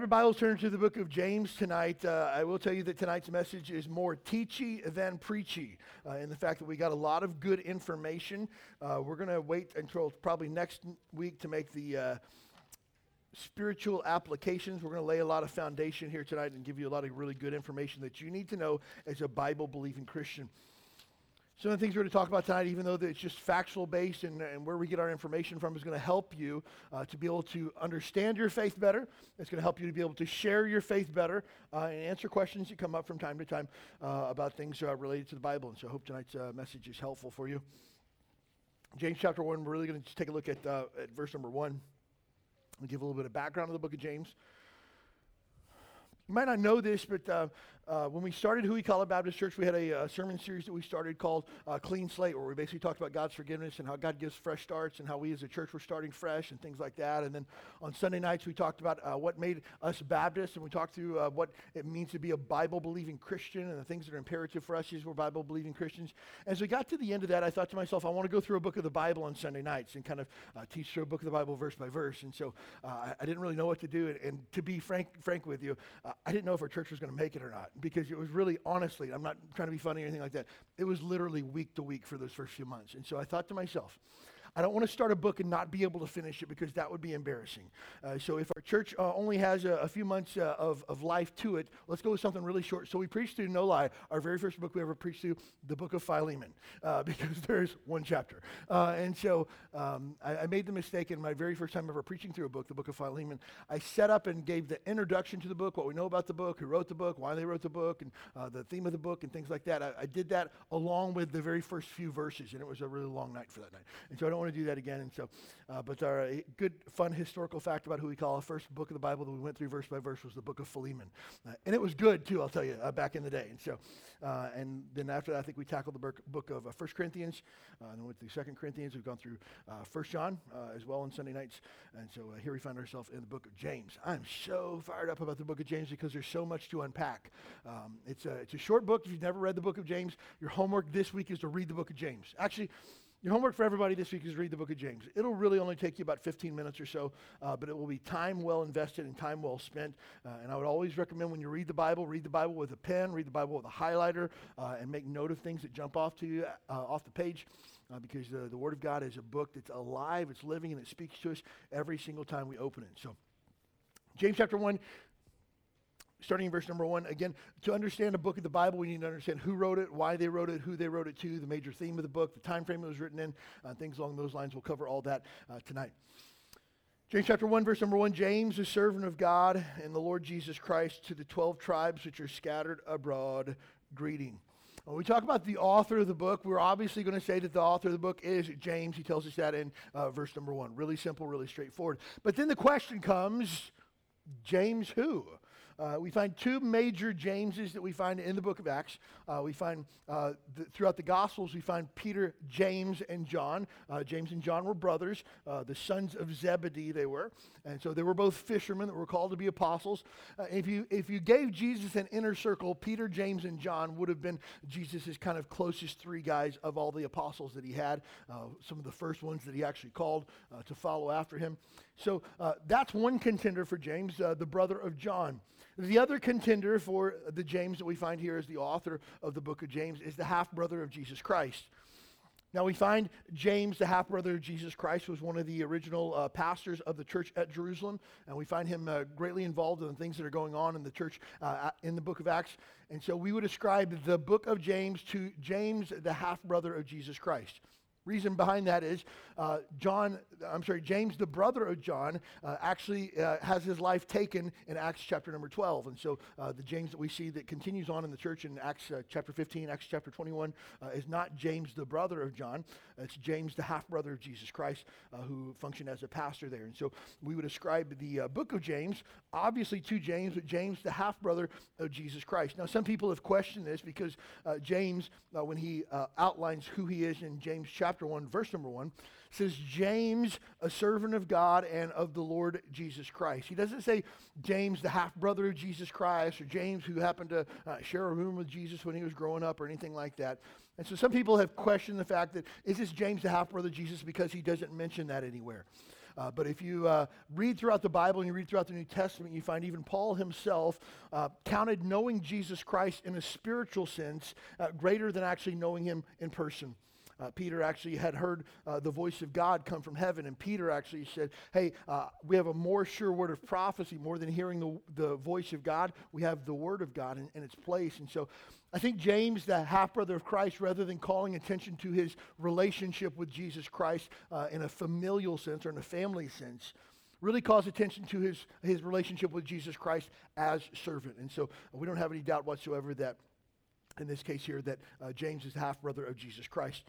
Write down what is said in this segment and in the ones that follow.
Your Bibles, turn to the book of James tonight. Uh, I will tell you that tonight's message is more teachy than preachy, uh, in the fact that we got a lot of good information. Uh, we're going to wait until probably next week to make the uh, spiritual applications. We're going to lay a lot of foundation here tonight and give you a lot of really good information that you need to know as a Bible believing Christian. Some of the things we're going to talk about tonight, even though it's just factual based and, and where we get our information from, is going to help you uh, to be able to understand your faith better. It's going to help you to be able to share your faith better uh, and answer questions that come up from time to time uh, about things uh, related to the Bible. And so I hope tonight's uh, message is helpful for you. James chapter 1, we're really going to take a look at, uh, at verse number 1 and give a little bit of background of the book of James. You might not know this, but uh, uh, when we started Huikala Baptist Church, we had a, a, sermon series that we started called uh, Clean Slate, where we basically talked about God's forgiveness and how God gives fresh starts and how we as a church were starting fresh and things like that. And then on Sunday nights, we talked about uh, what made us Baptists and we talked through uh, what it means to be a Bible believing Christian and the things that are imperative for us as we're Bible believing Christians. As we got to the end of that, I thought to myself, I want to go through a book of the Bible on Sunday nights and kind of uh, teach through a book of the Bible verse by verse. And so I, I, didn't really know what to do. And, and to be frank, frank with you, I didn't know if our church was going to make it or not because it was really honestly, I'm not trying to be funny or anything like that. It was literally week to week for those first few months. And so I thought to myself, I don't want to start a book and not be able to finish it because that would be embarrassing. Uh, so if our church uh, only has a, a few months uh, of, of life to it, let's go with something really short. So we preached through, no lie, our very first book we ever preached through, the book of Philemon, uh, because there's one chapter. Uh, and so um, I, I, made the mistake in my very first time ever preaching through a book, the book of Philemon. I set up and gave the introduction to the book, what we know about the book, who wrote the book, why they wrote the book, and uh, the theme of the book, and things like that. I, I did that along with the very first few verses, and it was a really long night for that night. And so I don't want to do that again. And so uh, but our uh, good, fun historical fact about who we call the first book of the Bible that we went through verse by verse was the book of Philemon, uh, and it was good too. I'll tell you uh, back in the day. And so, uh, and then after that, I think we tackled the book, of First Corinthians, and then went through Second Corinthians. We've gone through First John as well on Sunday nights, and so here we find ourselves in the book of James. I'm so fired up about the book of James because there's so much to unpack. Um, it's a it's a short book. If you've never read the book of James, your homework this week is to read the book of James. Actually your homework for everybody this week is read the book of James. It'll really only take you about 15 minutes or so, uh, but it will be time well invested and time well spent. Uh, and I would always recommend when you read the Bible, read the Bible with a pen, read the Bible with a highlighter, uh, and make note of things that jump off to you uh, off the page. Uh, because the, the Word of God is a book that's alive, it's living, and it speaks to us every single time we open it. So, James chapter 1, starting in verse number one, again, to understand a book of the Bible, we need to understand who wrote it, why they wrote it, who they wrote it to, the major theme of the book, the time frame it was written in, uh, things along those lines. We'll cover all that uh, tonight. James chapter 1, verse number 1 James, a servant of God and the Lord Jesus Christ, to the 12 tribes which are scattered abroad, greeting. When we talk about the author of the book, we're obviously going to say that the author of the book is James. He tells us that in uh, verse number 1. Really simple, really straightforward. But then the question comes James who? Uh, we find two major Jameses that we find in the book of Acts. Uh, we find uh, the, throughout the Gospels, we find Peter, James, and John. Uh, James and John were brothers, uh, the sons of Zebedee, they were. And so they were both fishermen that were called to be apostles. Uh, if, you, if you gave Jesus an inner circle, Peter, James, and John would have been Jesus' kind of closest three guys of all the apostles that he had, some of the first ones that he actually called to follow after him. So that's one contender for James, the brother of John. The other contender for the James that we find here as the author of the book of James is the half brother of Jesus Christ. Now, we find James, the half brother of Jesus Christ, was one of the original uh, pastors of the church at Jerusalem, and we find him uh, greatly involved in the things that are going on in the church uh, in the book of Acts. And so we would ascribe the book of James to James, the half brother of Jesus Christ. Reason behind that is uh, John, I'm sorry, James, the brother of John, uh, actually uh, has his life taken in Acts chapter number 12. And so uh, the James that we see that continues on in the church in Acts uh, chapter 15, Acts chapter 21, uh, is not James, the brother of John. It's James, the half brother of Jesus Christ, who functioned as a pastor there. And so we would ascribe the book of James, obviously to James, but James, the half brother of Jesus Christ. Now, some people have questioned this because James, when he outlines who he is in James chapter chapter 1, verse number 1, says, James, a servant of God and of the Lord Jesus Christ. He doesn't say James, the half brother of Jesus Christ, or James, who happened to uh, share a room with Jesus when he was growing up, or anything like that. And so some people have questioned the fact that is this James, the half brother of Jesus, because he doesn't mention that anywhere. Uh, but if you uh, read throughout the Bible and you read throughout the New Testament, you find even Paul himself uh, counted knowing Jesus Christ in a spiritual sense uh, greater than actually knowing him in person. Uh, Peter actually had heard uh, the voice of God come from heaven, and Peter actually said, Hey, uh, we have a more sure word of prophecy, more than hearing the, the voice of God. We have the word of God in, in its place. And so I think James, the half brother of Christ, rather than calling attention to his relationship with Jesus Christ uh, in a familial sense or in a family sense, really calls attention to his, his relationship with Jesus Christ as servant. And so we don't have any doubt whatsoever that, in this case here, that uh, James is the half brother of Jesus Christ.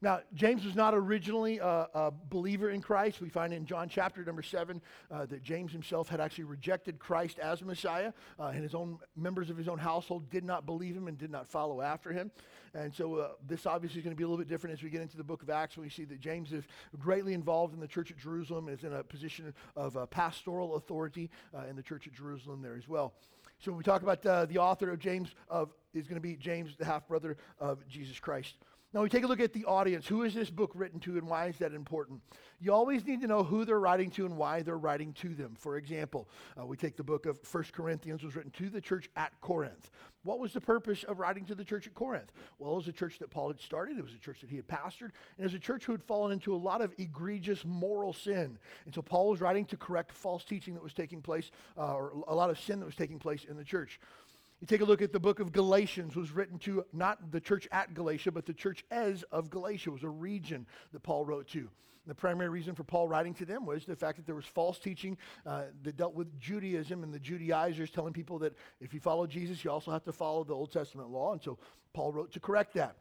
Now, James was not originally a, a, believer in Christ. We find in John chapter number 7 uh, that James himself had actually rejected Christ as Messiah, uh, and his own members of his own household did not believe him and did not follow after him. And so, uh, this obviously is going to be a little bit different as we get into the book of Acts when we see that James is greatly involved in the church at Jerusalem and is in a position of uh, pastoral authority uh, in the church at Jerusalem there as well. So, when we talk about uh, the author of James, of, is going to be James, the half brother of Jesus Christ. Now we take a look at the audience. Who is this book written to and why is that important? You always need to know who they're writing to and why they're writing to them. For example, uh, we take the book of First Corinthians was written to the church at Corinth. What was the purpose of writing to the church at Corinth? Well, it was a church that Paul had started. It was a church that he had pastored. And it was a church who had fallen into a lot of egregious moral sin. And so Paul was writing to correct false teaching that was taking place, uh, or a lot of sin that was taking place in the church. You take a look at the book of Galatians was written to not the church at Galatia, but the church as of Galatia. It was a region that Paul wrote to. The primary reason for Paul writing to them was the fact that there was false teaching uh, that dealt with Judaism and the Judaizers telling people that if you follow Jesus, you also have to follow the Old Testament law. And so Paul wrote to correct that.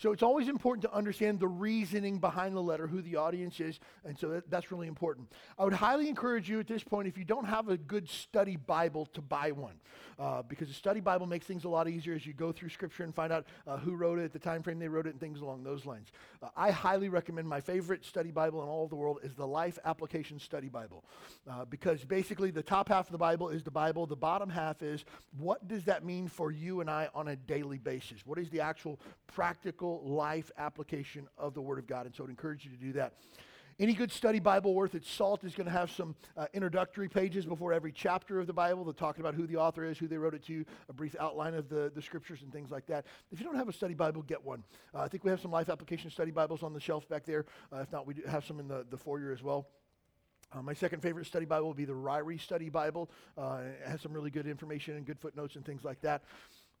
So it's always important to understand the reasoning behind the letter, who the audience is, and so that, that's really important. I would highly encourage you at this point, if you don't have a good study Bible, to buy one, uh, because a study Bible makes things a lot easier as you go through Scripture and find out uh, who wrote it, the time frame they wrote it, and things along those lines. Uh, I highly recommend my favorite study Bible in all the world is the Life Application Study Bible, uh, because basically the top half of the Bible is the Bible, the bottom half is what does that mean for you and I on a daily basis? What is the actual practical life application of the Word of God. And so I'd encourage you to do that. Any good study Bible worth its salt is going to have some uh, introductory pages before every chapter of the Bible that talk about who the author is, who they wrote it to, a brief outline of the, the scriptures and things like that. If you don't have a study Bible, get one. Uh, I think we have some life application study Bibles on the shelf back there. Uh, if not, we have some in the, the foyer as well. Uh, my second favorite study Bible will be the Ryrie Study Bible. Uh, it has some really good information and good footnotes and things like that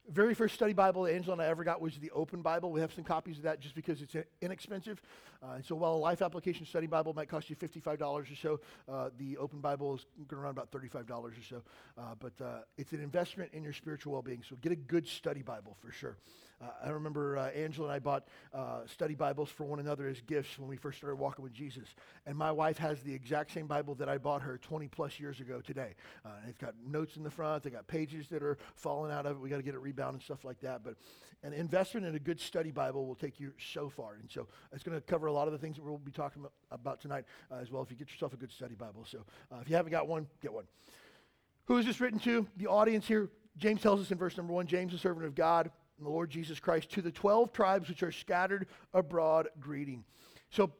very first study Bible that Angela and I ever got was the Open Bible. We have some copies of that just because it's inexpensive. Uh, and so while a life application study Bible might cost you $55 or so, uh, the Open Bible is going to run about $35 or so. Uh, but uh, it's an investment in your spiritual well being. So get a good study Bible for sure. Uh, I remember uh, Angela and I bought uh, study Bibles for one another as gifts when we first started walking with Jesus. And my wife has the exact same Bible that I bought her 20 plus years ago today. Uh, it's got notes in the front, they got pages that are falling out of it. We got to get it rebound and stuff like that. But an investment in a good study Bible will take you so far. And so it's going to cover a lot of the things that we'll be talking about tonight uh, as well if you get yourself a good study Bible. So uh, if you haven't got one, get one. Who is this written to? The audience here. James tells us in verse number one James, a servant of God and the Lord Jesus Christ to the 12 tribes which are scattered abroad greeting. So,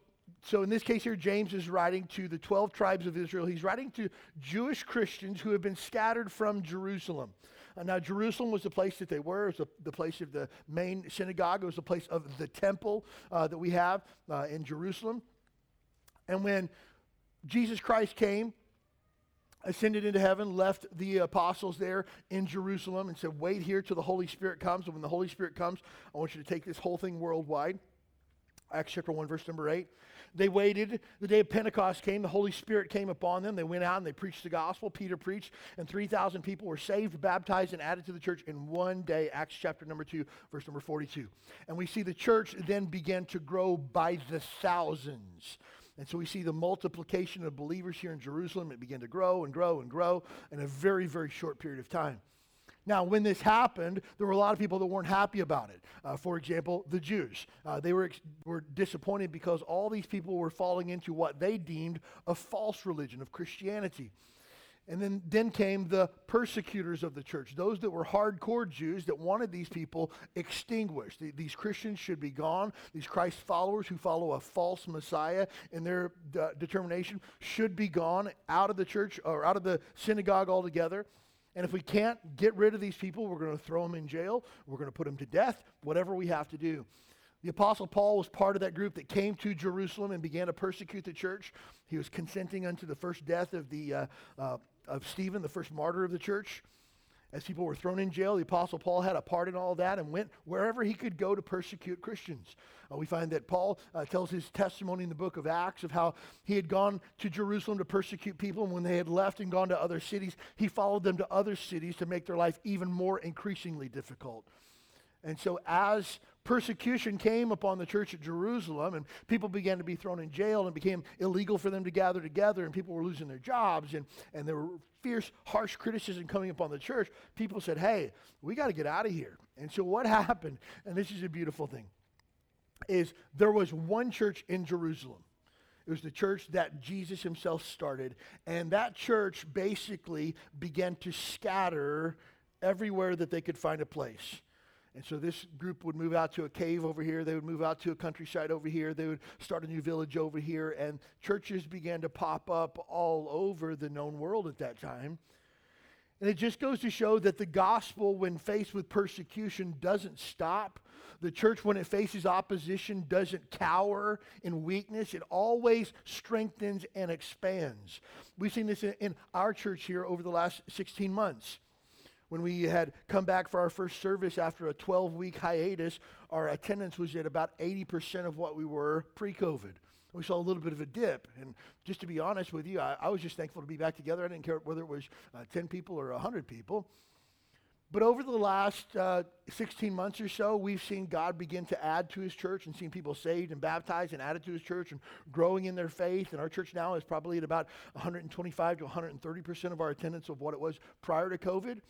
so in this case here, James is writing to the 12 tribes of Israel. He's writing to Jewish Christians who have been scattered from Jerusalem. Uh, now, Jerusalem was the place that they were. It was the, the place of the main synagogue. It was the place of the temple uh, that we have uh, in Jerusalem. And when Jesus Christ came, ascended into heaven, left the apostles there in Jerusalem, and said, Wait here till the Holy Spirit comes. And when the Holy Spirit comes, I want you to take this whole thing worldwide. Acts chapter 1, verse number 8. They waited. The day of Pentecost came. The Holy Spirit came upon them. They went out and they preached the gospel. Peter preached, and 3,000 people were saved, baptized, and added to the church in one day. Acts chapter number 2, verse number 42. And we see the church then began to grow by the thousands. And so we see the multiplication of believers here in Jerusalem. It began to grow and grow and grow in a very, very short period of time. Now, when this happened, there were a lot of people that weren't happy about it. Uh, for example, the Jews. Uh, they were, ex- were disappointed because all these people were falling into what they deemed a false religion of Christianity. And then, then came the persecutors of the church, those that were hardcore Jews that wanted these people extinguished. The, these Christians should be gone. These Christ followers who follow a false Messiah in their uh, determination should be gone out of the church or out of the synagogue altogether. And if we can't get rid of these people, we're going to throw them in jail, we're going to put them to death, whatever we have to do. The Apostle Paul was part of that group that came to Jerusalem and began to persecute the church. He was consenting unto the first death of, the, uh, uh, of Stephen, the first martyr of the church. As people were thrown in jail, the Apostle Paul had a part in all that and went wherever he could go to persecute Christians. Uh, we find that Paul uh, tells his testimony in the book of Acts of how he had gone to Jerusalem to persecute people, and when they had left and gone to other cities, he followed them to other cities to make their life even more increasingly difficult. And so, as persecution came upon the church at Jerusalem, and people began to be thrown in jail, and became illegal for them to gather together, and people were losing their jobs, and, and there were fierce, harsh criticism coming upon the church, people said, Hey, we got to get out of here. And so, what happened, and this is a beautiful thing, is there was one church in Jerusalem. It was the church that Jesus himself started, and that church basically began to scatter everywhere that they could find a place. And so this group would move out to a cave over here. They would move out to a countryside over here. They would start a new village over here. And churches began to pop up all over the known world at that time. And it just goes to show that the gospel, when faced with persecution, doesn't stop. The church, when it faces opposition, doesn't cower in weakness. It always strengthens and expands. We've seen this in, our church here over the last 16 months when we had come back for our first service after a 12 week hiatus, our attendance was at about 80% of what we were pre COVID. We saw a little bit of a dip. And just to be honest with you, I, I was just thankful to be back together. I didn't care whether it was uh, 10 people or 100 people. But over the last uh, 16 months or so, we've seen God begin to add to his church and seen people saved and baptized and added to his church and growing in their faith. And our church now is probably at about 125 to 130% of our attendance of what it was prior to COVID.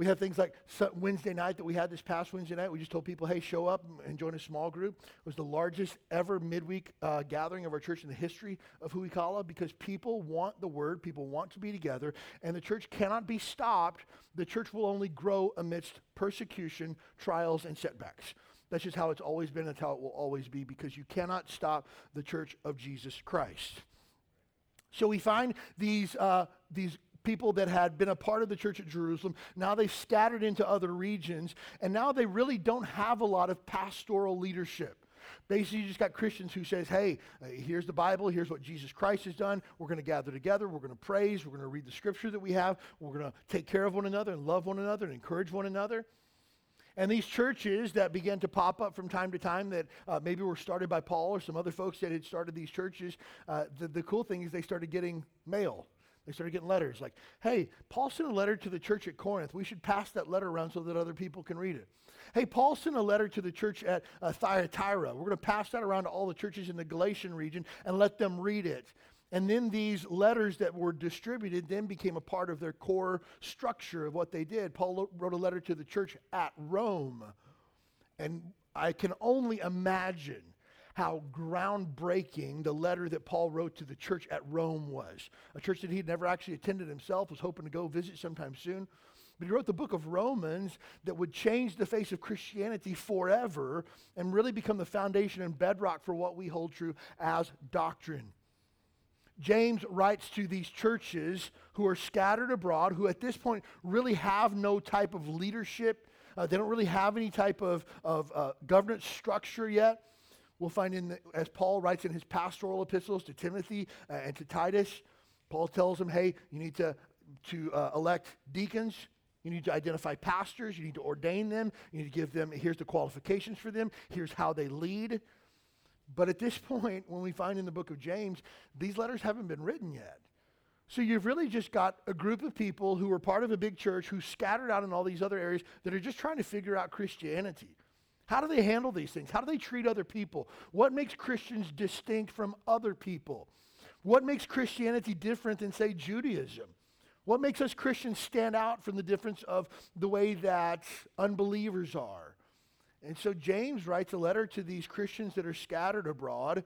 We have things like Wednesday night that we had this past Wednesday night. We just told people, hey, show up and join a small group. It was the largest ever midweek uh, gathering of our church in the history of Huikala because people want the word, people want to be together, and the church cannot be stopped. The church will only grow amidst persecution, trials, and setbacks. That's just how it's always been. That's how it will always be because you cannot stop the church of Jesus Christ. So we find these, uh, these people that had been a part of the church at Jerusalem. Now they've scattered into other regions, and now they really don't have a lot of pastoral leadership. Basically, you just got Christians who says, hey, uh, here's the Bible, here's what Jesus Christ has done. We're going to gather together, we're going to praise, we're going to read the scripture that we have, we're going to take care of one another and love one another and encourage one another. And these churches that began to pop up from time to time that uh, maybe were started by Paul or some other folks that had started these churches, uh, the, the cool thing is they started getting mail. They started getting letters like, hey, Paul sent a letter to the church at Corinth. We should pass that letter around so that other people can read it. Hey, Paul sent a letter to the church at uh, Thyatira. We're going to pass that around to all the churches in the Galatian region and let them read it. And then these letters that were distributed then became a part of their core structure of what they did. Paul wrote a letter to the church at Rome. And I can only imagine how groundbreaking the letter that Paul wrote to the church at Rome was. A church that he'd never actually attended himself, was hoping to go visit sometime soon. But he wrote the book of Romans that would change the face of Christianity forever and really become the foundation and bedrock for what we hold true as doctrine. James writes to these churches who are scattered abroad, who at this point really have no type of leadership. Uh, they don't really have any type of, of uh, governance structure yet. We'll find in, the, as Paul writes in his pastoral epistles to Timothy uh, and to Titus, Paul tells them, hey, you need to, to uh, elect deacons. You need to identify pastors. You need to ordain them. You need to give them, here's the qualifications for them. Here's how they lead. But at this point, when we find in the book of James, these letters haven't been written yet. So you've really just got a group of people who are part of a big church who scattered out in all these other areas that are just trying to figure out Christianity. How do they handle these things? How do they treat other people? What makes Christians distinct from other people? What makes Christianity different than, say, Judaism? What makes us Christians stand out from the difference of the way that unbelievers are? And so James writes a letter to these Christians that are scattered abroad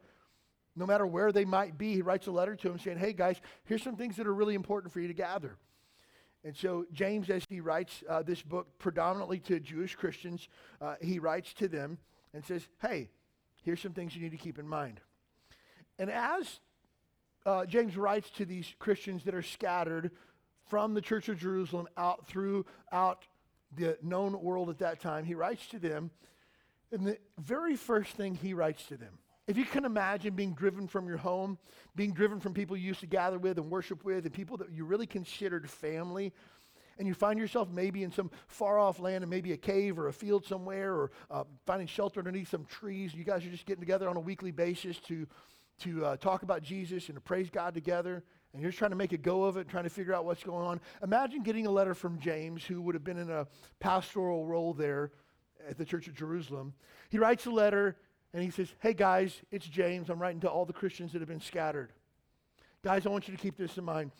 no matter where they might be, he writes a letter to them saying, Hey, guys, here's some things that are really important for you to gather. And so, James, as he writes uh, this book predominantly to Jewish Christians, uh, he writes to them and says, Hey, here's some things you need to keep in mind. And as uh, James writes to these Christians that are scattered from the church of Jerusalem out throughout the known world at that time, he writes to them. And the very first thing he writes to them if you can imagine being driven from your home, being driven from people you used to gather with and worship with, and people that you really considered family, and you find yourself maybe in some far off land and maybe a cave or a field somewhere or uh, finding shelter underneath some trees, you guys are just getting together on a weekly basis to, to uh, talk about Jesus and to praise God together, and you're just trying to make a go of it, trying to figure out what's going on. Imagine getting a letter from James, who would have been in a pastoral role there at the Church of Jerusalem. He writes a letter and he says, Hey guys, it's James. I'm writing to all the Christians that have been scattered. Guys, I want you to keep this in mind.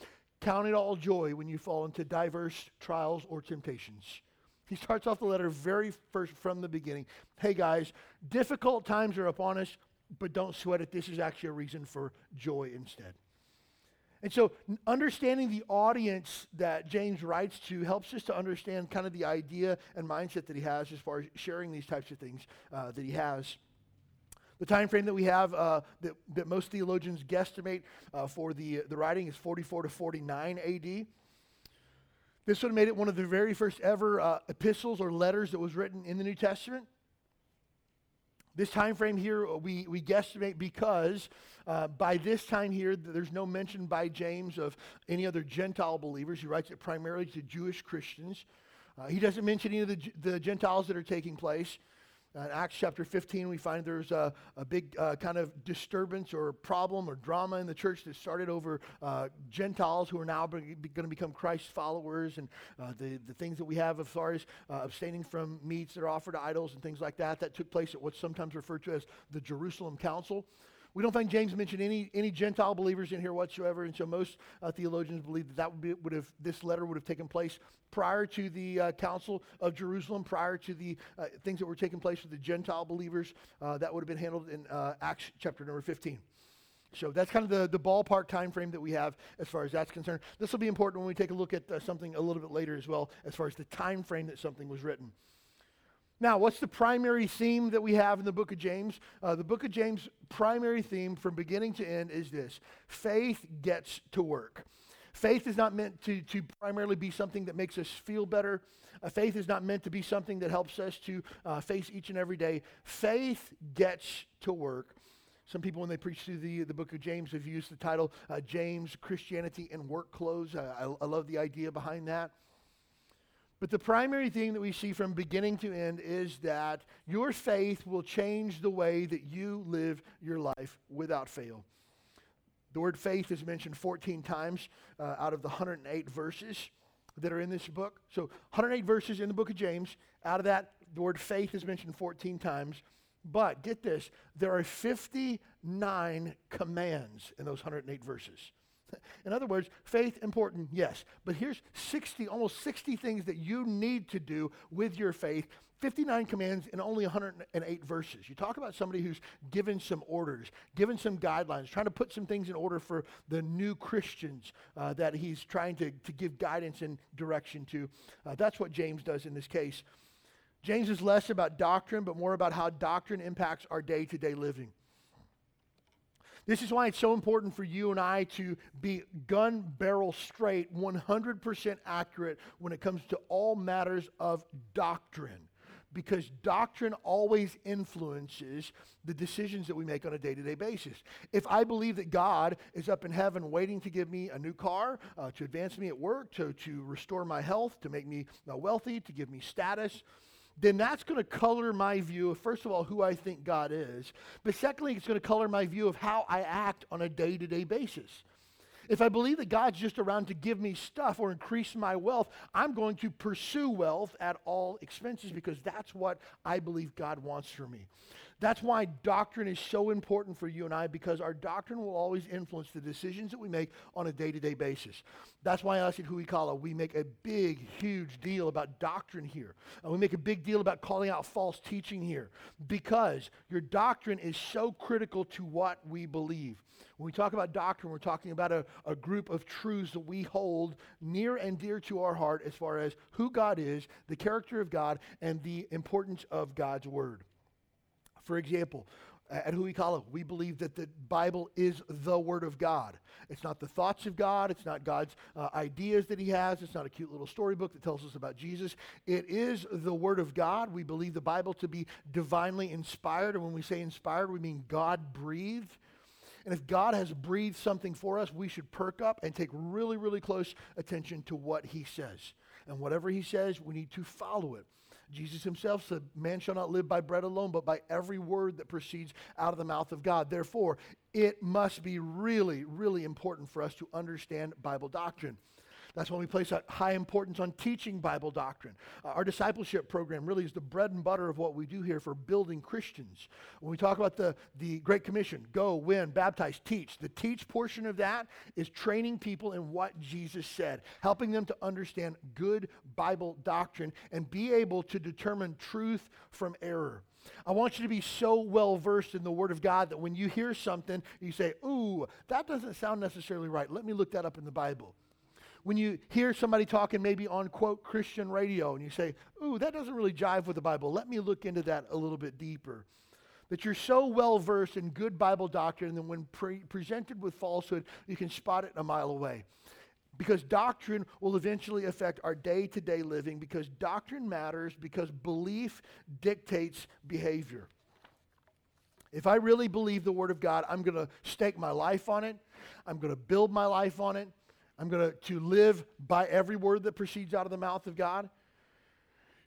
Count it all joy when you fall into diverse trials or temptations. He starts off the letter very first from the beginning. Hey guys, difficult times are upon us, but don't sweat it. This is actually a reason for joy instead. And so, understanding the audience that James writes to helps us to understand kind of the idea and mindset that he has as far as sharing these types of things uh, that he has. The time frame that we have uh, that, that most theologians guesstimate uh, for the, the writing is 44 to 49 AD. This would have made it one of the very first ever uh, epistles or letters that was written in the New Testament. This time frame here, uh, we, we guesstimate because uh, by this time here, there's no mention by James of any other Gentile believers. He writes it primarily to Jewish Christians. Uh, he doesn't mention any of the, the Gentiles that are taking place. Uh, in Acts chapter 15, we find there's a, a big uh, kind of disturbance or problem or drama in the church that started over uh, Gentiles who are now going to become Christ followers and uh, the, the things that we have as far as uh, abstaining from meats that are offered to idols and things like that. That took place at what's sometimes referred to as the Jerusalem Council. We don't find James mention any, any Gentile believers in here whatsoever, and so most uh, theologians believe that, that would, be, would have, this letter would have taken place prior to the uh, Council of Jerusalem, prior to the uh, things that were taking place with the Gentile believers. Uh, that would have been handled in uh, Acts chapter number 15. So that's kind of the, the ballpark time frame that we have as far as that's concerned. This will be important when we take a look at uh, something a little bit later as well, as far as the time frame that something was written. Now, what's the primary theme that we have in the book of James? Uh, the book of James' primary theme from beginning to end is this faith gets to work. Faith is not meant to, to primarily be something that makes us feel better. Uh, faith is not meant to be something that helps us to uh, face each and every day. Faith gets to work. Some people, when they preach through the, the book of James, have used the title uh, James, Christianity, and Work Clothes. I, I love the idea behind that. But the primary thing that we see from beginning to end is that your faith will change the way that you live your life without fail. The word faith is mentioned 14 times uh, out of the 108 verses that are in this book. So 108 verses in the book of James. Out of that, the word faith is mentioned 14 times. But get this, there are 59 commands in those 108 verses. In other words, faith important, yes. But here's 60, almost 60 things that you need to do with your faith. 59 commands in only 108 verses. You talk about somebody who's given some orders, given some guidelines, trying to put some things in order for the new Christians uh, that he's trying to, to give guidance and direction to. Uh, that's what James does in this case. James is less about doctrine, but more about how doctrine impacts our day to day living. This is why it's so important for you and I to be gun barrel straight, 100% accurate when it comes to all matters of doctrine. Because doctrine always influences the decisions that we make on a day to day basis. If I believe that God is up in heaven waiting to give me a new car, uh, to advance me at work, to, to restore my health, to make me uh, wealthy, to give me status, then that's going to color my view of, first of all, who I think God is. But secondly, it's going to color my view of how I act on a day to day basis. If I believe that God's just around to give me stuff or increase my wealth, I'm going to pursue wealth at all expenses because that's what I believe God wants for me. That's why doctrine is so important for you and I because our doctrine will always influence the decisions that we make on a day to day basis. That's why us at Huikala, we make a big, huge deal about doctrine here. And we make a big deal about calling out false teaching here because your doctrine is so critical to what we believe. When we talk about doctrine, we're talking about a, a group of truths that we hold near and dear to our heart as far as who God is, the character of God, and the importance of God's Word. For example, at Huikala, we believe that the Bible is the Word of God. It's not the thoughts of God. It's not God's uh, ideas that He has. It's not a cute little storybook that tells us about Jesus. It is the Word of God. We believe the Bible to be divinely inspired. And when we say inspired, we mean God breathed. And if God has breathed something for us, we should perk up and take really, really close attention to what He says. And whatever He says, we need to follow it. Jesus himself said, Man shall not live by bread alone, but by every word that proceeds out of the mouth of God. Therefore, it must be really, really important for us to understand Bible doctrine. That's why we place a high importance on teaching Bible doctrine. Uh, our discipleship program really is the bread and butter of what we do here for building Christians. When we talk about the, the Great Commission, go, win, baptize, teach, the teach portion of that is training people in what Jesus said, helping them to understand good Bible doctrine and be able to determine truth from error. I want you to be so well versed in the Word of God that when you hear something, you say, Ooh, that doesn't sound necessarily right. Let me look that up in the Bible when you hear somebody talking maybe on quote Christian radio and you say, ooh, that doesn't really jive with the Bible, let me look into that a little bit deeper. That you're so well versed in good Bible doctrine that when pre- presented with falsehood, you can spot it a mile away. Because doctrine will eventually affect our day to day living, because doctrine matters, because belief dictates behavior. If I really believe the Word of God, I'm going to stake my life on it. I'm going to build my life on it. I'm going to, to live by every word that proceeds out of the mouth of God.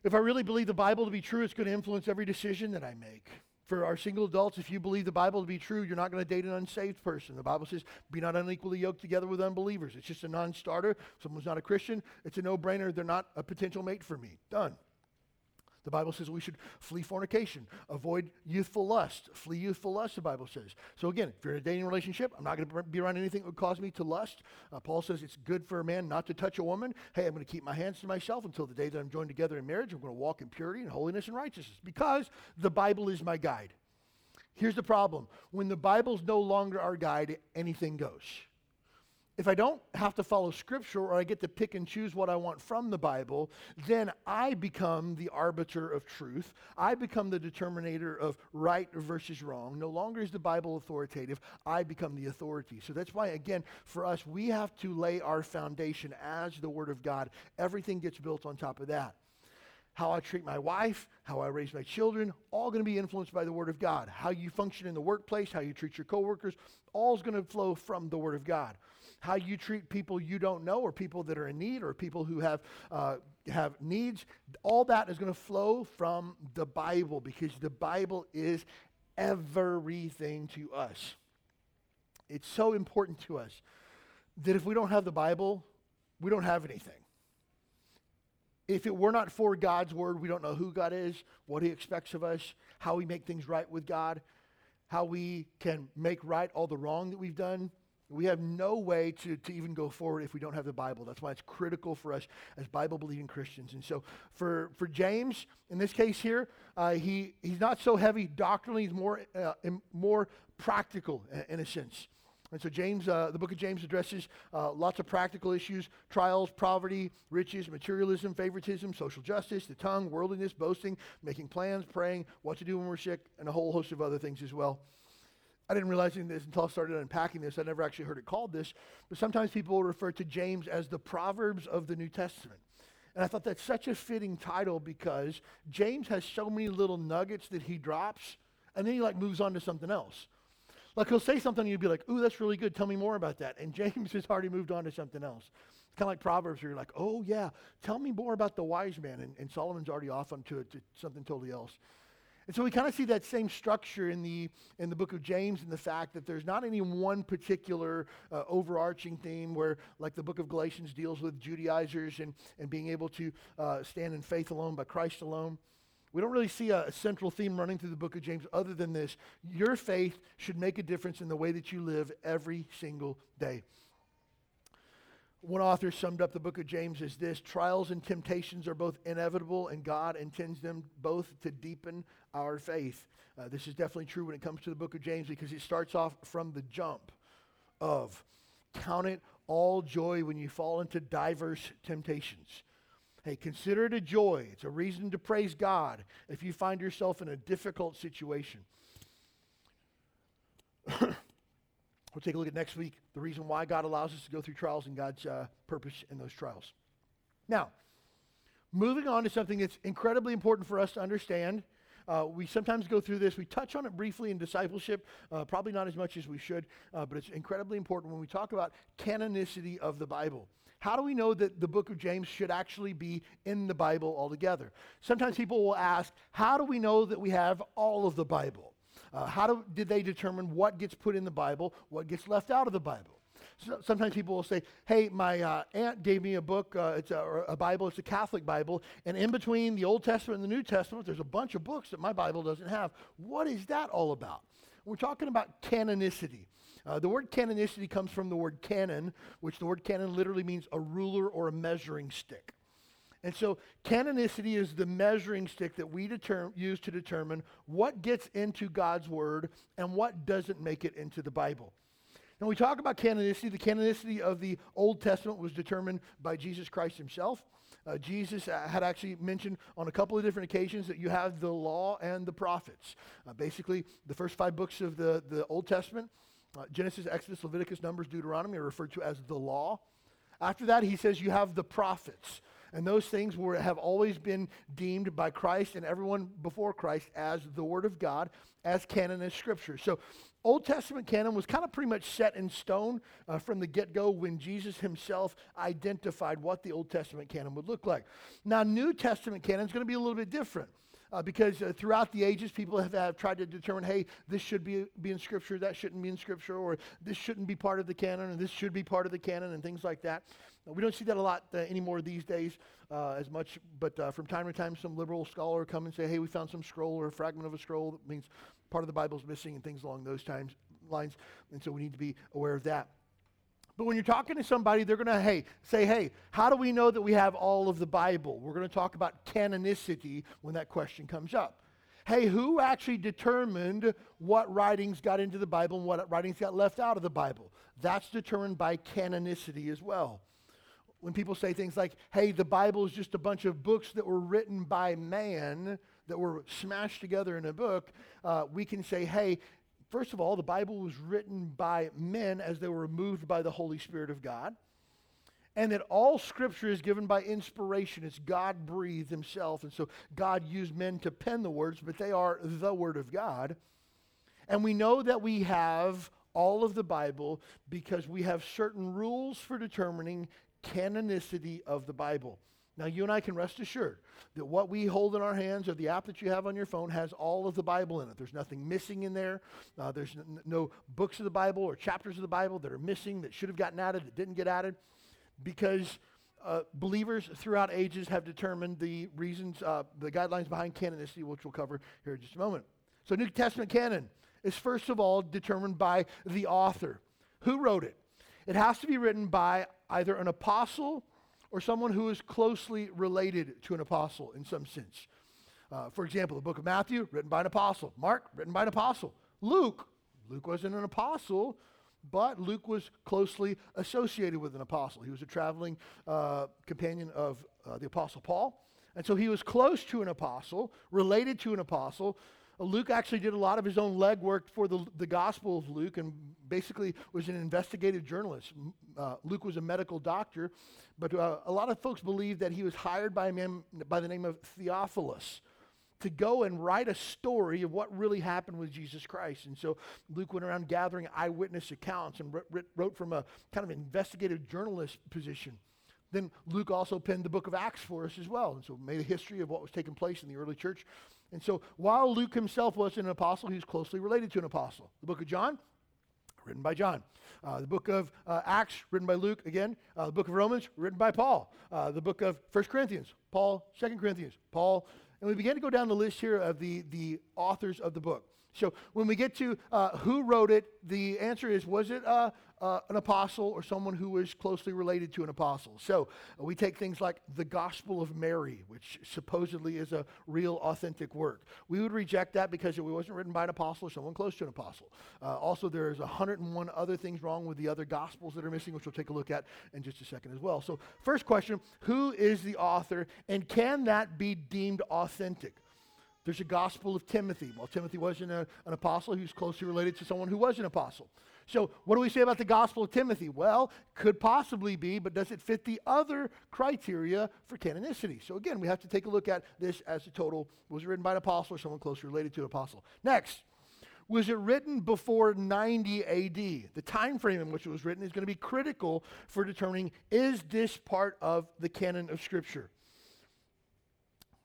If I really believe the Bible to be true, it's going to influence every decision that I make. For our single adults, if you believe the Bible to be true, you're not going to date an unsaved person. The Bible says, be not unequally yoked together with unbelievers. It's just a non starter. Someone's not a Christian, it's a no brainer. They're not a potential mate for me. Done. The Bible says we should flee fornication, avoid youthful lust. Flee youthful lust, the Bible says. So again, if you're in a dating relationship, I'm not going to be around anything that would cause me to lust. Uh, Paul says it's good for a man not to touch a woman. Hey, I'm going to keep my hands to myself until the day that I'm joined together in marriage. I'm going to walk in purity and holiness and righteousness because the Bible is my guide. Here's the problem. When the Bible's no longer our guide, anything goes if I don't have to follow scripture or I get to pick and choose what I want from the Bible, then I become the arbiter of truth. I become the determinator of right versus wrong. No longer is the Bible authoritative. I become the authority. So that's why, again, for us, we have to lay our foundation as the Word of God. Everything gets built on top of that. How I treat my wife, how I raise my children, all going to be influenced by the Word of God. How you function in the workplace, how you treat your coworkers, all is going to flow from the Word of God how you treat people you don't know or people that are in need or people who have, uh, have needs. All that is going to flow from the Bible because the Bible is everything to us. It's so important to us that if we don't have the Bible, we don't have anything. If it were not for God's word, we don't know who God is, what he expects of us, how we make things right with God, how we can make right all the wrong that we've done. We have no way to, to even go forward if we don't have the Bible. That's why it's critical for us as Bible believing Christians. And so for, for James, in this case here, uh, he, he's not so heavy doctrinally, he's more, uh, more practical in, a sense. And so James, uh, the book of James addresses uh, lots of practical issues, trials, poverty, riches, materialism, favoritism, social justice, the tongue, worldliness, boasting, making plans, praying, what to do when we're sick, and a whole host of other things as well. I didn't realize this until I started unpacking this. I never actually heard it called this, but sometimes people refer to James as the Proverbs of the New Testament. And I thought that's such a fitting title because James has so many little nuggets that he drops, and then he like moves on to something else. Like he'll say something and you'll be like, ooh, that's really good. Tell me more about that. And James has already moved on to something else. It's kind of like Proverbs where you're like, oh, yeah, tell me more about the wise man. And, and Solomon's already off onto to something totally else. And so we kind of see that same structure in the, in the book of James in the fact that there's not any one particular uh, overarching theme where, like the book of Galatians deals with Judaizers and, and being able to uh, stand in faith alone by Christ alone. We don't really see a, a, central theme running through the book of James other than this. Your faith should make a difference in the way that you live every single day. One author summed up the book of James as this trials and temptations are both inevitable, and God intends them both to deepen our faith. Uh, this is definitely true when it comes to the book of James because it starts off from the jump of count it all joy when you fall into diverse temptations. Hey, consider it a joy. It's a reason to praise God if you find yourself in a difficult situation. We'll take a look at next week the reason why God allows us to go through trials and God's uh, purpose in those trials. Now, moving on to something that's incredibly important for us to understand. Uh, we sometimes go through this. We touch on it briefly in discipleship, uh, probably not as much as we should, uh, but it's incredibly important when we talk about canonicity of the Bible. How do we know that the book of James should actually be in the Bible altogether? Sometimes people will ask, how do we know that we have all of the Bible? Uh, how do, did they determine what gets put in the Bible, what gets left out of the Bible? So sometimes people will say, hey, my uh, aunt gave me a book, uh, it's a, a, Bible, it's a Catholic Bible, and in between the Old Testament and the New Testament, there's a bunch of books that my Bible doesn't have. What is that all about? We're talking about canonicity. Uh, the word canonicity comes from the word canon, which the word canon literally means a ruler or a measuring stick. And so, canonicity is the measuring stick that we use to determine what gets into God's Word and what doesn't make it into the Bible. Now, we talk about canonicity. The canonicity of the Old Testament was determined by Jesus Christ himself. Uh, Jesus uh, had actually mentioned on a couple of different occasions that you have the law and the prophets. Uh, basically, the first five books of the, the Old Testament uh, Genesis, Exodus, Leviticus, Numbers, Deuteronomy are referred to as the law. After that, he says you have the prophets. And those things were, have always been deemed by Christ and everyone before Christ as the Word of God, as canon as Scripture. So, Old Testament canon was kind of pretty much set in stone uh, from the get go when Jesus himself identified what the Old Testament canon would look like. Now, New Testament canon is going to be a little bit different. Uh, because uh, throughout the ages, people have, have, tried to determine, hey, this should be, be in Scripture, that shouldn't be in Scripture, or this shouldn't be part of the canon, and this should be part of the canon, and things like that. We don't see that a lot uh, anymore these days uh, as much, but uh, from time to time, some liberal scholar come and say, hey, we found some scroll or a fragment of a scroll that means part of the Bible's missing and things along those times, lines. And so we need to be aware of that. But when you're talking to somebody, they're going to hey, say, hey, how do we know that we have all of the Bible? We're going to talk about canonicity when that question comes up. Hey, who actually determined what writings got into the Bible and what writings got left out of the Bible? That's determined by canonicity as well when people say things like, hey, the Bible is just a bunch of books that were written by man that were smashed together in a book, uh, we can say, hey, first of all, the Bible was written by men as they were moved by the Holy Spirit of God. And that all scripture is given by inspiration. It's God breathed himself. And so God used men to pen the words, but they are the Word of God. And we know that we have all of the Bible because we have certain rules for determining canonicity of the Bible. Now, you and I can rest assured that what we hold in our hands or the app that you have on your phone has all of the Bible in it. There's nothing missing in there. Uh, there's n- no books of the Bible or chapters of the Bible that are missing that should have gotten added that didn't get added because uh, believers throughout ages have determined the reasons, uh, the guidelines behind canonicity, which we'll cover here in just a moment. So, New Testament canon is first of all determined by the author. Who wrote it? It has to be written by either an apostle or someone who is closely related to an apostle in some sense. Uh, for example, the book of Matthew, written by an apostle. Mark, written by an apostle. Luke, Luke wasn't an apostle, but Luke was closely associated with an apostle. He was a traveling uh, companion of uh, the apostle Paul. And so he was close to an apostle, related to an apostle, Luke actually did a lot of his own legwork for the, the Gospel of Luke and basically was an investigative journalist. Uh, Luke was a medical doctor, but uh, a lot of folks believe that he was hired by a man by the name of Theophilus. to go and write a story of what really happened with Jesus Christ. And so Luke went around gathering eyewitness accounts and wrote, wrote from a kind of investigative journalist position. Then Luke also penned the book of Acts for us as well. And so made a history of what was taking place in the early church. And so while Luke himself wasn't an apostle, he was closely related to an apostle. The book of John, written by John. Uh, the book of uh, Acts, written by Luke, again. Uh, the book of Romans, written by Paul. Uh, the book of First Corinthians, Paul. Second Corinthians, Paul. And we begin to go down the list here of the, the authors of the book. So when we get to uh, who wrote it, the answer is was it uh, an apostle or someone who was closely related to an apostle? So uh, we take things like the Gospel of Mary, which supposedly is a real authentic work. We would reject that because it wasn't written by an apostle or someone close to an apostle. Uh, also, there's 101 other things wrong with the other Gospels that are missing, which we'll take a look at in just a second as well. So, first question who is the author and can that be deemed authentic? There's a gospel of Timothy. Well, Timothy wasn't a, an apostle, he was closely related to someone who was an apostle. So, what do we say about the gospel of Timothy? Well, could possibly be, but does it fit the other criteria for canonicity? So, again, we have to take a look at this as a total. Was it written by an apostle or someone closely related to an apostle? Next, was it written before 90 AD? The time frame in which it was written is going to be critical for determining is this part of the canon of Scripture?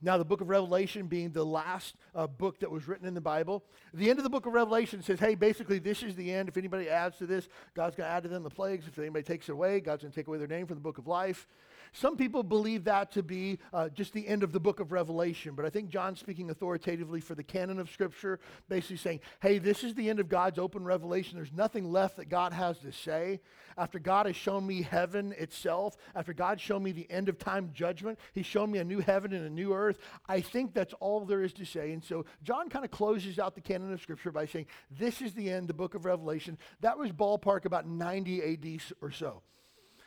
Now, the book of Revelation being the last uh, book that was written in the Bible, the end of the book of Revelation says, hey, basically, this is the end. If anybody adds to this, God's going to add to them the plagues. If anybody takes it away, God's going to take away their name from the book of life. Some people believe that to be uh, just the end of the book of Revelation, but I think John's speaking authoritatively for the canon of Scripture, basically saying, hey, this is the end of God's open revelation. There's nothing left that God has to say. After God has shown me heaven itself, after God showed me the end of time judgment, He's shown me a new heaven and a new earth. I think that's all there is to say. And so John kind of closes out the canon of Scripture by saying, this is the end, the book of Revelation. That was ballpark about 90 AD or so.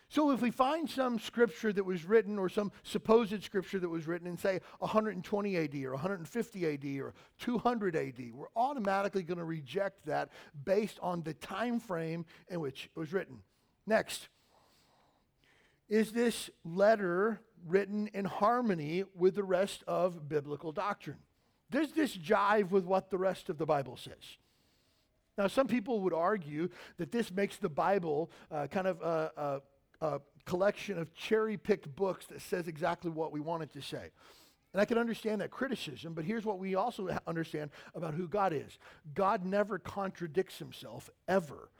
So if we find some scripture that was written or some supposed scripture that was written in say 120 AD or 150 AD or 200 AD, we're automatically going to reject that based on the time frame in which it was written. Next, is this letter written in harmony with the rest of biblical doctrine? Does this jive with what the rest of the Bible says? Now, some people would argue that this makes the Bible uh, kind of a, a a collection of cherry picked books that says exactly what we want it to say. And I can understand that criticism, but here's what we also understand about who God is God never contradicts himself, ever.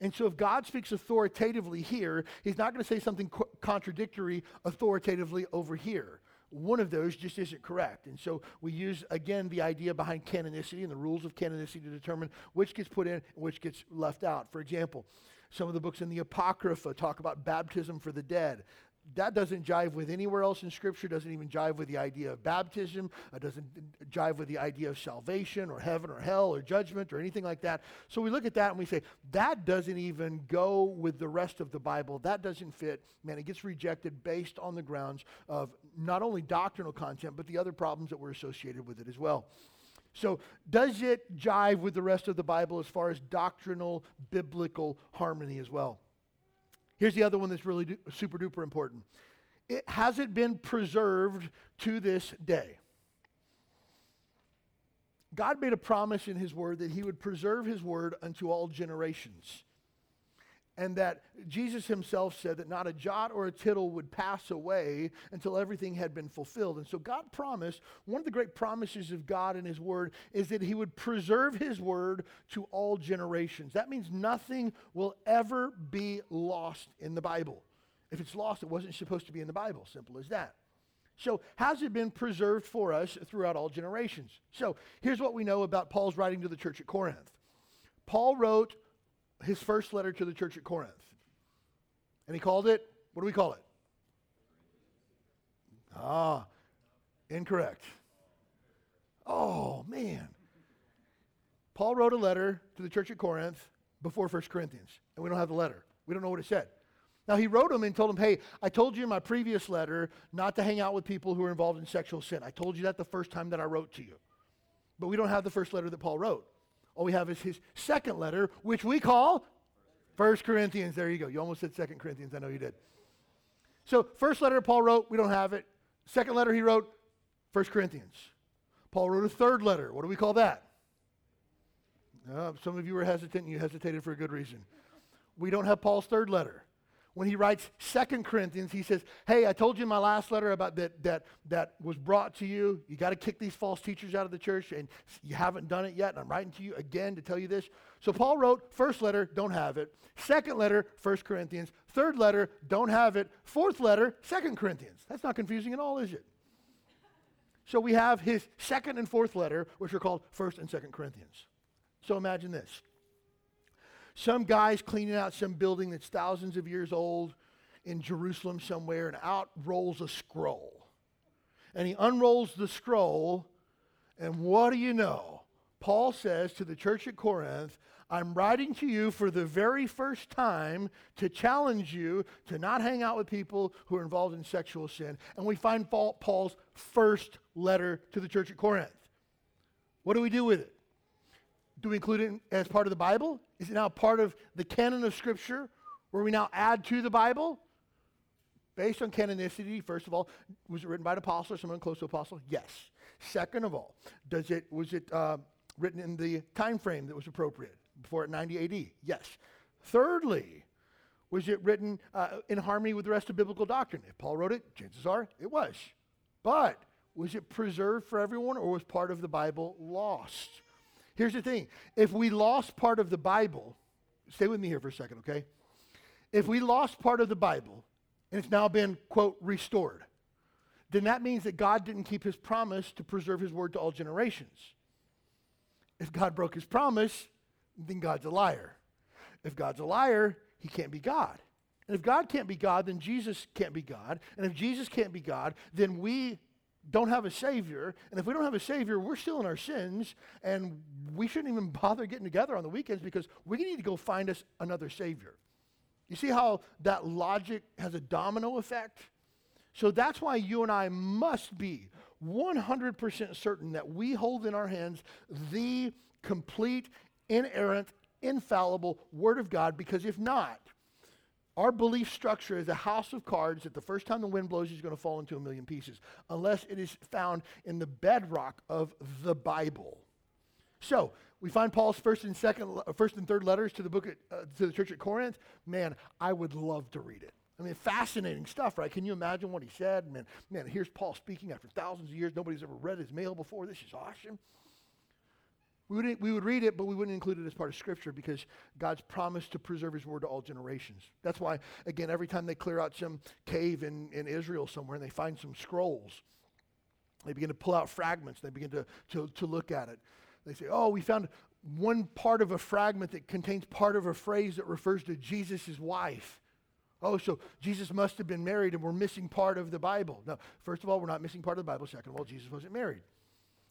And so if God speaks authoritatively here, he's not going to say something co- contradictory authoritatively over here. One of those just isn't correct. And so we use, again, the idea behind canonicity and the rules of canonicity to determine which gets put in and which gets left out. For example, some of the books in the Apocrypha talk about baptism for the dead. That doesn't jive with anywhere else in Scripture, doesn't even jive with the idea of baptism, it doesn't jive with the idea of salvation or heaven or hell or judgment or anything like that. So we look at that and we say, that doesn't even go with the rest of the Bible. That doesn't fit. Man, it gets rejected based on the grounds of not only doctrinal content, but the other problems that were associated with it as well. So, does it jive with the rest of the Bible as far as doctrinal, biblical harmony as well? Here's the other one that's really super duper important. It has it been preserved to this day? God made a promise in his word that he would preserve his word unto all generations and that Jesus himself said that not a jot or a tittle would pass away until everything had been fulfilled. And so God promised, one of the great promises of God in his word is that he would preserve his word to all generations. That means nothing will ever be lost in the Bible. If it's lost, it wasn't supposed to be in the Bible. Simple as that. So, has it been preserved for us throughout all generations? So, here's what we know about Paul's writing to the church at Corinth. Paul wrote his first letter to the church at Corinth. And he called it, what do we call it? Ah, incorrect. Oh, man. Paul wrote a letter to the church at Corinth before 1 Corinthians, and we don't have the letter. We don't know what it said. Now, he wrote them and told them, hey, I told you in my previous letter not to hang out with people who are involved in sexual sin. I told you that the first time that I wrote to you. But we don't have the first letter that Paul wrote. All we have is his second letter, which we call First Corinthians. There you go. You almost said Second Corinthians. I know you did. So, first letter Paul wrote, we don't have it. Second letter he wrote, First Corinthians. Paul wrote a third letter. What do we call that? Uh, some of you were hesitant and you hesitated for a good reason. We don't have Paul's third letter. When he writes Second Corinthians, he says, Hey, I told you in my last letter about that that that was brought to you. You got to kick these false teachers out of the church, and you haven't done it yet. And I'm writing to you again to tell you this. So Paul wrote, first letter, don't have it. Second letter, First Corinthians. Third letter, don't have it. Fourth letter, Second Corinthians. That's not confusing at all, is it? So we have his second and fourth letter, which are called First and Second Corinthians. So imagine this. Some guy's cleaning out some building that's thousands of years old in Jerusalem somewhere, and out rolls a scroll. And he unrolls the scroll, and what do you know? Paul says to the church at Corinth, I'm writing to you for the very first time to challenge you to not hang out with people who are involved in sexual sin. And we find Paul's first letter to the church at Corinth. What do we do with it? Do we include it as part of the Bible? Is it now part of the canon of Scripture where we now add to the Bible? Based on canonicity, first of all, was it written by an apostle or someone close to apostle? Yes. Second of all, does it was it uh, written in the time frame that was appropriate before 90 AD? Yes. Thirdly, was it written uh, in harmony with the rest of biblical doctrine? If Paul wrote it, chances are it was. But was it preserved for everyone or was part of the Bible lost? Here's the thing if we lost part of the Bible, stay with me here for a second, okay? If we lost part of the Bible and it's now been, quote, restored, then that means that God didn't keep his promise to preserve his word to all generations. If God broke his promise, then God's a liar. If God's a liar, he can't be God. And if God can't be God, then Jesus can't be God. And if Jesus can't be God, then we don't have a Savior. And if we don't have a Savior, we're still in our sins, and we shouldn't even bother getting together on the weekends because we need to go find us another Savior. You see how that logic has a domino effect? So that's why you and I must be 100% certain that we hold in our hands the complete, inerrant, infallible Word of God, because if not, our belief structure is a house of cards that the first time the wind blows is going to fall into a million pieces, unless it is found in the bedrock of the Bible. So we find Paul's first and second, first and third letters to the book at, uh, to the church at Corinth. Man, I would love to read it. I mean, fascinating stuff, right? Can you imagine what he said? Man, man, here's Paul speaking after thousands of years. Nobody's ever read his mail before. This is awesome. We would, we would read it, but we wouldn't include it as part of Scripture because God's promised to preserve His word to all generations. That's why, again, every time they clear out some cave in, in Israel somewhere and they find some scrolls, they begin to pull out fragments. They begin to, to, to look at it. They say, Oh, we found one part of a fragment that contains part of a phrase that refers to Jesus' wife. Oh, so Jesus must have been married and we're missing part of the Bible. No, first of all, we're not missing part of the Bible. Second of all, Jesus wasn't married.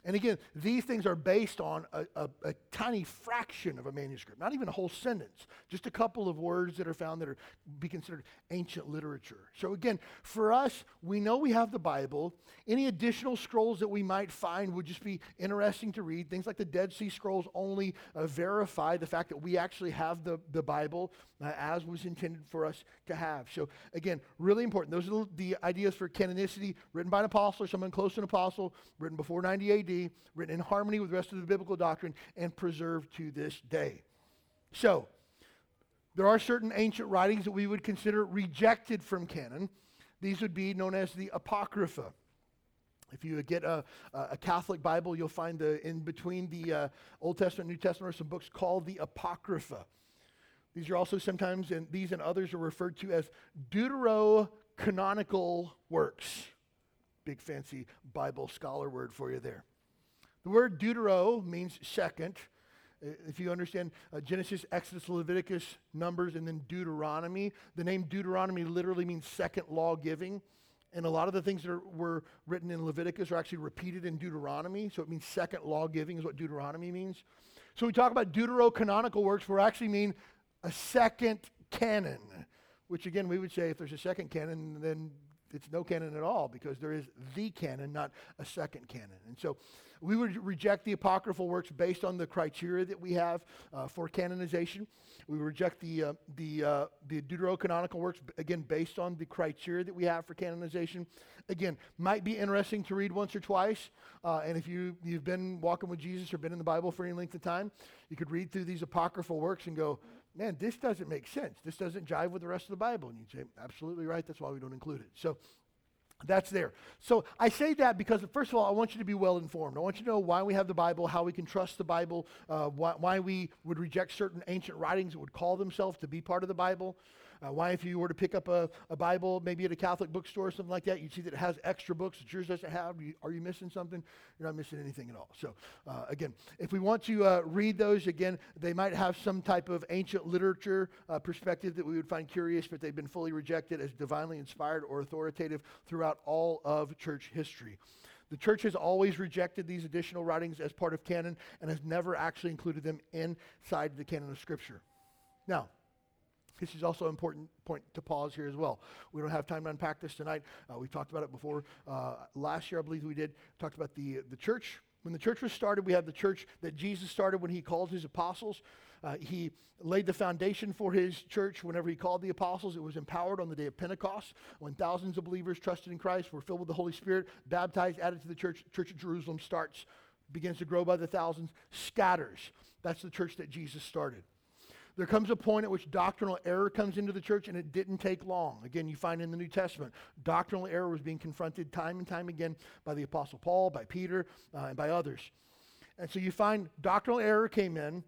And again, these things are based on a, a, a, tiny fraction of a manuscript, not even a whole sentence, just a couple of words that are found that are be considered ancient literature. So again, for us, we know we have the Bible. Any additional scrolls that we might find would just be interesting to read. Things like the Dead Sea Scrolls only uh, verify the fact that we actually have the, the Bible uh, as was intended for us to have. So again, really important. Those are the ideas for canonicity, written by an apostle or someone close to an apostle, written before 90 AD written in harmony with the rest of the biblical doctrine, and preserved to this day. So, there are certain ancient writings that we would consider rejected from canon. These would be known as the Apocrypha. If you get a, a Catholic Bible, you'll find the, in between the uh, Old Testament and New Testament are some books called the Apocrypha. These are also sometimes, and these and others are referred to as deuterocanonical works. Big fancy Bible scholar word for you there. The word deutero means second. If you understand uh, Genesis, Exodus, Leviticus, Numbers, and then Deuteronomy, the name Deuteronomy literally means second law giving. And a lot of the things that are, were written in Leviticus are actually repeated in Deuteronomy. So it means second law giving is what Deuteronomy means. So we talk about deuterocanonical works, we actually mean a second canon, which again we would say if there's a second canon, then it's no canon at all because there is the canon, not a second canon. And so we would reject the apocryphal works based on the criteria that we have uh, for canonization. We reject the, uh, the, uh, the deuterocanonical works, again, based on the criteria that we have for canonization. Again, might be interesting to read once or twice. Uh, and if you, you've been walking with Jesus or been in the Bible for any length of time, you could read through these apocryphal works and go, man, this doesn't make sense. This doesn't jive with the rest of the Bible. And you'd say, absolutely right. That's why we don't include it. So that's there. So I say that because, first of all, I want you to be well informed. I want you to know why we have the Bible, how we can trust the Bible, uh, why, why, we would reject certain ancient writings that would call themselves to be part of the Bible. Uh, why, if you were to pick up a, a, Bible, maybe at a Catholic bookstore or something like that, you'd see that it has extra books that yours doesn't have. Are you missing something? You're not missing anything at all. So, uh, again, if we want to uh, read those, again, they might have some type of ancient literature uh, perspective that we would find curious, but they've been fully rejected as divinely inspired or authoritative throughout all of church history. The church has always rejected these additional writings as part of canon and has never actually included them inside the canon of Scripture. Now, this is also an important point to pause here as well. We don't have time to unpack this tonight. Uh, we talked about it before. Uh, last year, I believe we did, talked about the, the church. When the church was started, we have the church that Jesus started when he called his apostles. Uh, he laid the foundation for his church whenever he called the apostles. It was empowered on the day of Pentecost when thousands of believers trusted in Christ, were filled with the Holy Spirit, baptized, added to the church. Church of Jerusalem starts, begins to grow by the thousands, scatters. That's the church that Jesus started. There comes a point at which doctrinal error comes into the church, and it didn't take long. Again, you find in the New Testament, doctrinal error was being confronted time and time again by the Apostle Paul, by Peter, uh, and by others. And so you find doctrinal error came in,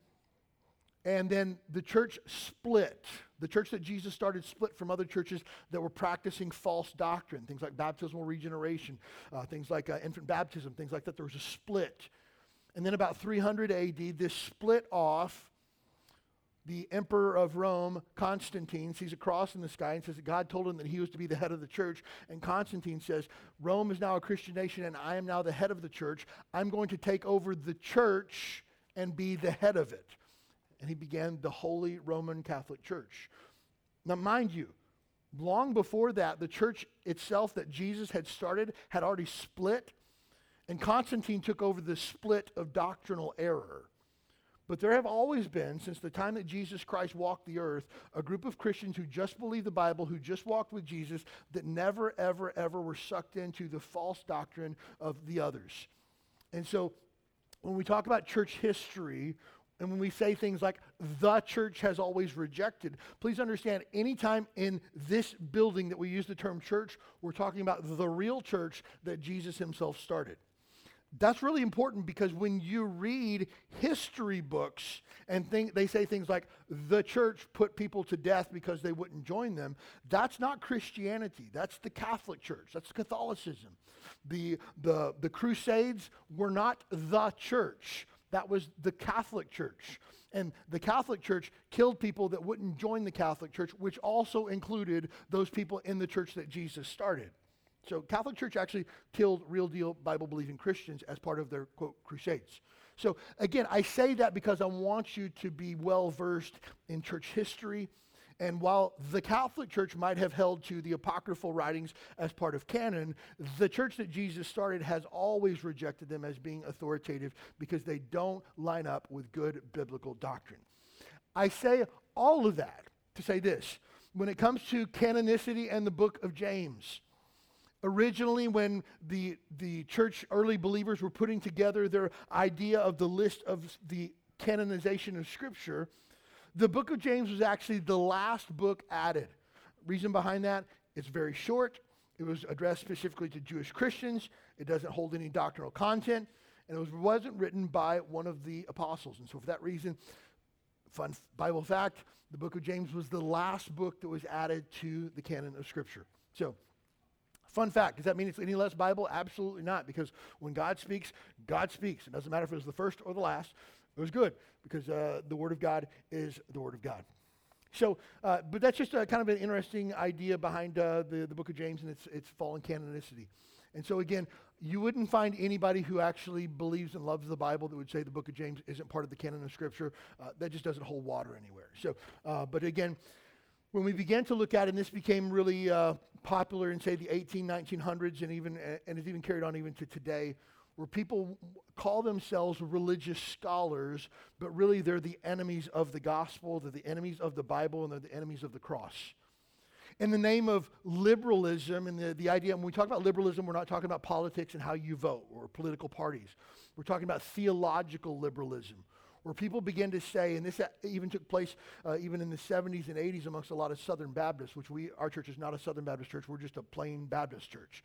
and then the church split. The church that Jesus started split from other churches that were practicing false doctrine, things like baptismal regeneration, uh, things like uh, infant baptism, things like that. There was a split. And then about 300 AD, this split off the emperor of Rome, Constantine, sees a cross in the sky and says that God told him that he was to be the head of the church. And Constantine says, Rome is now a Christian nation and I am now the head of the church. I'm going to take over the church and be the head of it. And he began the Holy Roman Catholic Church. Now, mind you, long before that, the church itself that Jesus had started had already split, and Constantine took over the split of doctrinal error. But there have always been, since the time that Jesus Christ walked the earth, a group of Christians who just believed the Bible, who just walked with Jesus, that never, ever, ever were sucked into the false doctrine of the others. And so when we talk about church history, and when we say things like the church has always rejected, please understand anytime in this building that we use the term church, we're talking about the real church that Jesus himself started. That's really important because when you read history books and think, they say things like the church put people to death because they wouldn't join them, that's not Christianity. That's the Catholic Church. That's Catholicism. The, the, the Crusades were not the church. That was the Catholic Church. And the Catholic Church killed people that wouldn't join the Catholic Church, which also included those people in the church that Jesus started. So Catholic Church actually killed real deal Bible believing Christians as part of their quote crusades. So again, I say that because I want you to be well versed in church history. And while the Catholic Church might have held to the apocryphal writings as part of canon, the church that Jesus started has always rejected them as being authoritative because they don't line up with good biblical doctrine. I say all of that to say this when it comes to canonicity and the book of James, Originally, when the, the church early believers were putting together their idea of the list of the canonization of Scripture, the book of James was actually the last book added. Reason behind that, it's very short. It was addressed specifically to Jewish Christians. It doesn't hold any doctrinal content. And it was, wasn't written by one of the apostles. And so, for that reason, fun Bible fact the book of James was the last book that was added to the canon of Scripture. So, Fun fact, does that mean it's any less Bible? Absolutely not, because when God speaks, God speaks. It doesn't matter if it was the first or the last. It was good, because uh, the Word of God is the Word of God. So, uh, but that's just a, kind of an interesting idea behind uh, the, the book of James and its, its fallen canonicity. And so, again, you wouldn't find anybody who actually believes and loves the Bible that would say the book of James isn't part of the canon of Scripture. Uh, that just doesn't hold water anywhere. So, uh, but again, when we began to look at it, and this became really uh, popular in, say, the 18, 1900s, and even and it's even carried on even to today, where people call themselves religious scholars, but really they're the enemies of the gospel, they're the enemies of the Bible, and they're the enemies of the cross. In the name of liberalism, and the, the idea, when we talk about liberalism, we're not talking about politics and how you vote or political parties. We're talking about theological liberalism where people begin to say, and this even took place uh, even in the 70s and 80s amongst a lot of Southern Baptists, which we, our church is not a Southern Baptist church, we're just a plain Baptist church.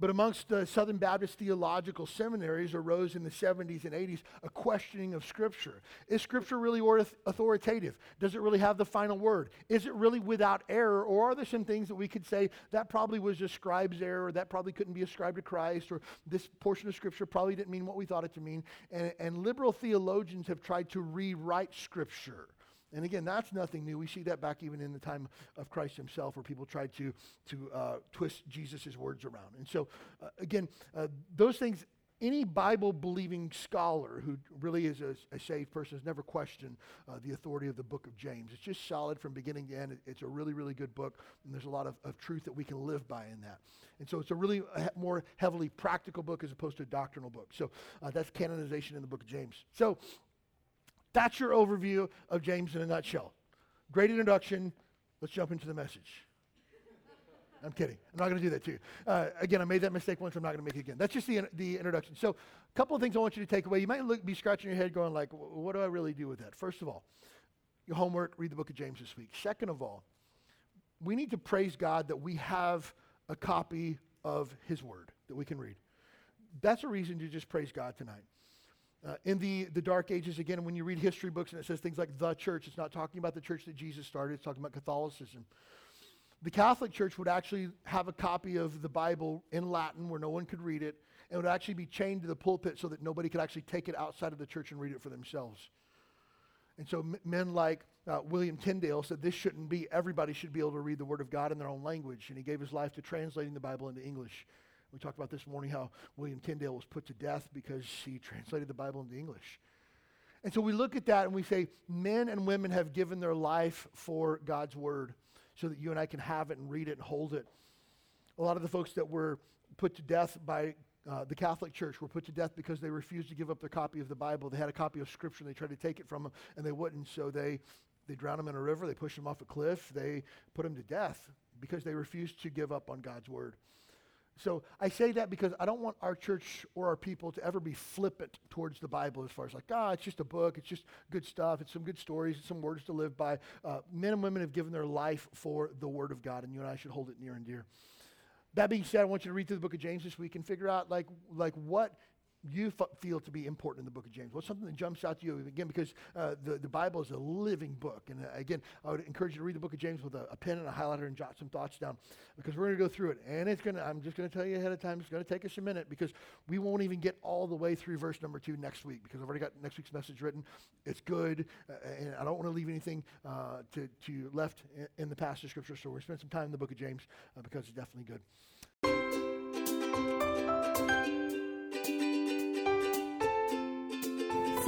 But amongst the Southern Baptist theological seminaries arose in the 70s and 80s a questioning of Scripture. Is Scripture really authoritative? Does it really have the final word? Is it really without error? Or are there some things that we could say that probably was just scribe's error, or that probably couldn't be ascribed to Christ, or this portion of Scripture probably didn't mean what we thought it to mean? And, and liberal theologians have tried to rewrite Scripture. And again, that's nothing new. We see that back even in the time of Christ himself, where people tried to, to uh, twist Jesus' words around. And so, uh, again, uh, those things, any Bible believing scholar who really is a, a saved person has never questioned uh, the authority of the book of James. It's just solid from beginning to end. it's a really, really good book, and there's a lot of, of truth that we can live by in that. And so it's a really uh, more heavily practical book as opposed to a doctrinal book. So uh, that's canonization in the book of James. So that's your overview of James in a nutshell. Great introduction. Let's jump into the message. I'm kidding. I'm not going to do that to you. Uh, again, I made that mistake once. I'm not going to make it again. That's just the, the introduction. So, a couple of things I want you to take away. You might look, be scratching your head going like, what do I really do with that? First of all, your homework, read the book of James this week. Second of all, we need to praise God that we have a copy of his word that we can read. That's a reason to just praise God tonight. Uh, in the, the Dark Ages, again, when you read history books and it says things like the church, it's not talking about the church that Jesus started, it's talking about Catholicism. The Catholic Church would actually have a copy of the Bible in Latin where no one could read it, and it would actually be chained to the pulpit so that nobody could actually take it outside of the church and read it for themselves. And so men like uh, William Tyndale said this shouldn't be. Everybody should be able to read the Word of God in their own language, and he gave his life to translating the Bible into English. We talked about this morning how William Tyndale was put to death because he translated the Bible into English. And so we look at that and we say, men and women have given their life for God's word so that you and I can have it and read it and hold it. A lot of the folks that were put to death by uh, the Catholic Church were put to death because they refused to give up their copy of the Bible. They had a copy of Scripture and they tried to take it from them and they wouldn't. So they, they drowned them in a river, they pushed them off a cliff, they put them to death because they refused to give up on God's word. So I say that because I don't want our church or our people to ever be flippant towards the Bible as far as like, ah, it's just a book, it's just good stuff, it's some good stories, it's some words to live by. Uh, men and women have given their life for the Word of God, and you and I should hold it near and dear. That being said, I want you to read through the book of James this week and figure out like, like what you feel to be important in the book of James? What's something that jumps out to you? Again, because uh, the, the Bible is a living book. And uh, again, I would encourage you to read the book of James with a, a pen and a highlighter and jot some thoughts down because we're going to go through it. And it's going to, I'm just going to tell you ahead of time, it's going to take us a minute because we won't even get all the way through verse number two next week because I've already got next week's message written. It's good. Uh, and I don't want to leave anything uh, to, to left in, in, the passage of Scripture. So we're going to spend some time in the book of James uh, because it's definitely good.